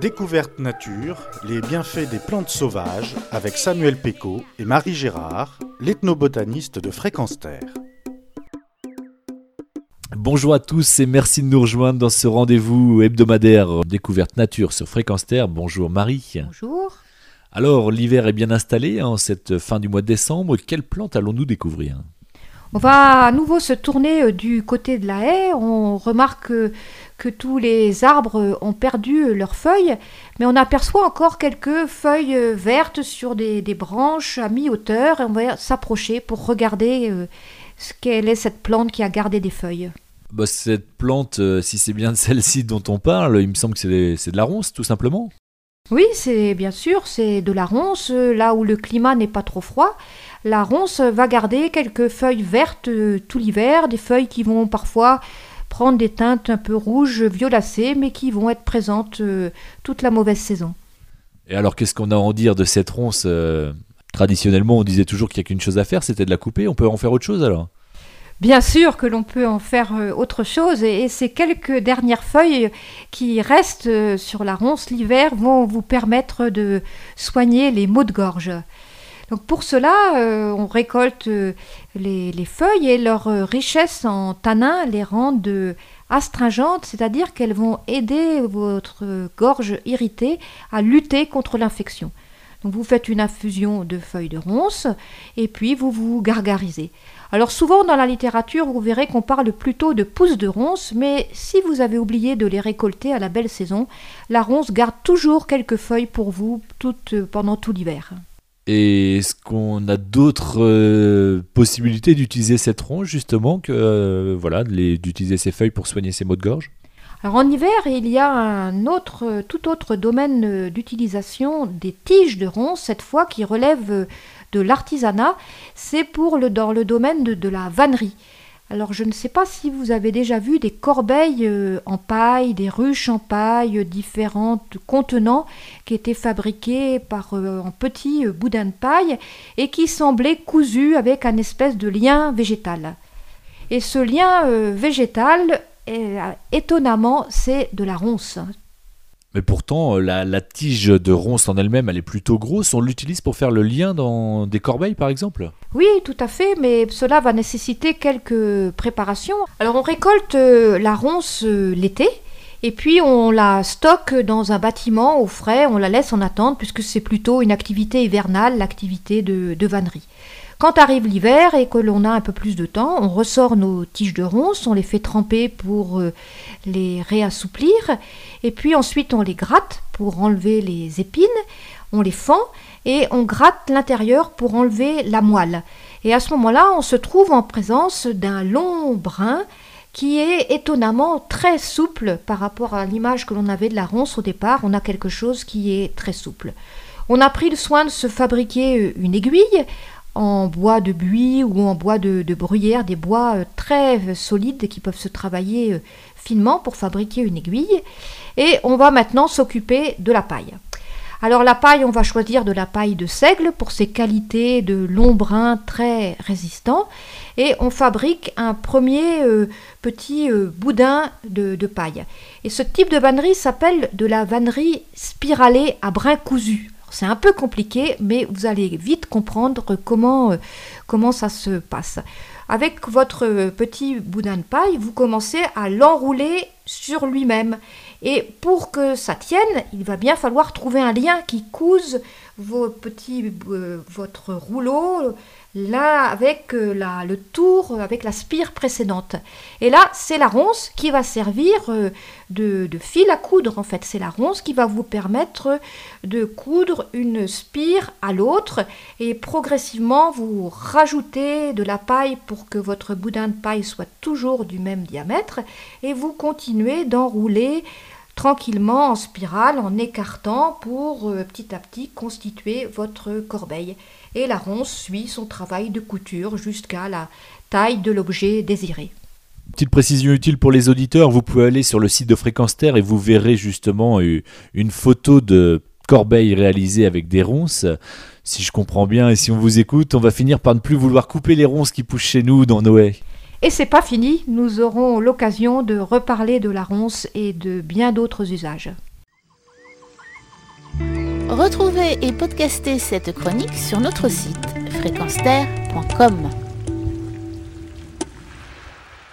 Découverte nature, les bienfaits des plantes sauvages avec Samuel Péco et Marie Gérard, l'ethnobotaniste de Fréquence Terre. Bonjour à tous et merci de nous rejoindre dans ce rendez-vous hebdomadaire Découverte nature sur Fréquence Terre. Bonjour Marie. Bonjour. Alors l'hiver est bien installé en cette fin du mois de décembre. Quelles plantes allons-nous découvrir? On va à nouveau se tourner euh, du côté de la haie. On remarque que, que tous les arbres ont perdu leurs feuilles, mais on aperçoit encore quelques feuilles euh, vertes sur des, des branches à mi-hauteur. Et on va s'approcher pour regarder euh, ce quelle est cette plante qui a gardé des feuilles. bah, Cette plante, euh, si c'est bien celle-ci dont on parle, il me semble que c'est de la ronce tout simplement. Oui, c'est bien sûr, c'est de la ronce, euh, là où le climat n'est pas trop froid. La ronce va garder quelques feuilles vertes euh, tout l'hiver, des feuilles qui vont parfois prendre des teintes un peu rouges, violacées, mais qui vont être présentes euh, toute la mauvaise saison. Et alors qu'est-ce qu'on a à en dire de cette ronce euh, Traditionnellement on disait toujours qu'il n'y a qu'une chose à faire, c'était de la couper. On peut en faire autre chose alors? Bien sûr que l'on peut en faire autre chose et, ces quelques dernières feuilles qui restent sur la ronce l'hiver vont vous permettre de soigner les maux de gorge. Donc pour cela, euh, on récolte euh, les, les feuilles et leur euh, richesse en tanins les rendent euh, astringentes, c'est-à-dire qu'elles vont aider votre gorge irritée à lutter contre l'infection. Donc vous faites une infusion de feuilles de ronce et puis vous vous gargarisez. Alors souvent dans la littérature, vous verrez qu'on parle plutôt de pousses de ronce, mais si vous avez oublié de les récolter à la belle saison, la ronce garde toujours quelques feuilles pour vous toute, euh, pendant tout l'hiver. Et est-ce qu'on a d'autres euh, possibilités d'utiliser cette ronce justement que euh, voilà, d'utiliser ces feuilles pour soigner ces maux de gorge? Alors en hiver, il y a un autre, euh, tout autre domaine d'utilisation des tiges de ronce, cette fois qui relève de l'artisanat, c'est pour le, dans le domaine de la vannerie. Alors je ne sais pas si vous avez déjà vu des corbeilles euh, en paille, des ruches en paille, différents contenants qui étaient fabriqués par, euh, en petits euh, boudins de paille et qui semblaient cousus avec un espèce de lien végétal. Et ce lien végétal, étonnamment, c'est de la ronce. Mais pourtant, euh, la, tige de ronce en elle-même, elle est plutôt grosse. On l'utilise pour faire le lien dans des corbeilles, par exemple Oui, tout à fait, mais cela va nécessiter quelques préparations. Alors on récolte euh, la ronce euh, l'été, et puis on la stocke dans un bâtiment au frais, on la laisse en attente, puisque c'est plutôt une activité hivernale, l'activité de, de vannerie. Quand arrive l'hiver et que l'on a un peu plus de temps, on ressort nos tiges de ronce, on les fait tremper pour euh, les réassouplir, et puis ensuite on les gratte pour enlever les épines, on les fend et on gratte l'intérieur pour enlever la moelle. Et à ce moment-là, on se trouve en présence d'un long brin qui est étonnamment très souple par rapport à l'image que l'on avait de la ronce au départ. On a quelque chose qui est très souple. On a pris le soin de se fabriquer une aiguille en bois de buis ou en bois de, bruyère, des bois euh, très euh, solides qui peuvent se travailler euh, finement pour fabriquer une aiguille. Et on va maintenant s'occuper de la paille. Alors la paille, on va choisir de la paille de seigle pour ses qualités de long brin très résistant. Et on fabrique un premier petit boudin de, de paille. Et ce type de vannerie s'appelle de la vannerie spiralée à brin cousu. C'est un peu compliqué, mais vous allez vite comprendre comment, euh, comment ça se passe. Avec votre petit boudin de paille, vous commencez à l'enrouler sur lui-même. Et pour que ça tienne, il va bien falloir trouver un lien qui couse vos petits, euh, votre rouleau là avec euh, la, le tour, euh, avec la spire précédente. Et là, c'est la ronce qui va servir euh, de, de fil à coudre en fait. C'est la ronce qui va vous permettre de coudre une spire à l'autre et progressivement vous rajoutez de la paille pour que votre boudin de paille soit toujours du même diamètre et vous continuez d'enrouler tranquillement en spirale en écartant pour euh, petit à petit constituer votre corbeille. Et la ronce suit son travail de couture jusqu'à la taille de l'objet désiré. Petite précision utile pour les auditeurs, vous pouvez aller sur le site de Fréquence Terre et vous verrez justement euh, une photo de corbeille réalisée avec des ronces. Si je comprends bien et si on vous écoute, on va finir par ne plus vouloir couper les ronces qui poussent chez nous dans nos haies. Et c'est pas fini, nous aurons l'occasion de reparler de la ronce et de bien d'autres usages. Retrouvez et podcastez cette chronique sur notre site fréquenceterre.com.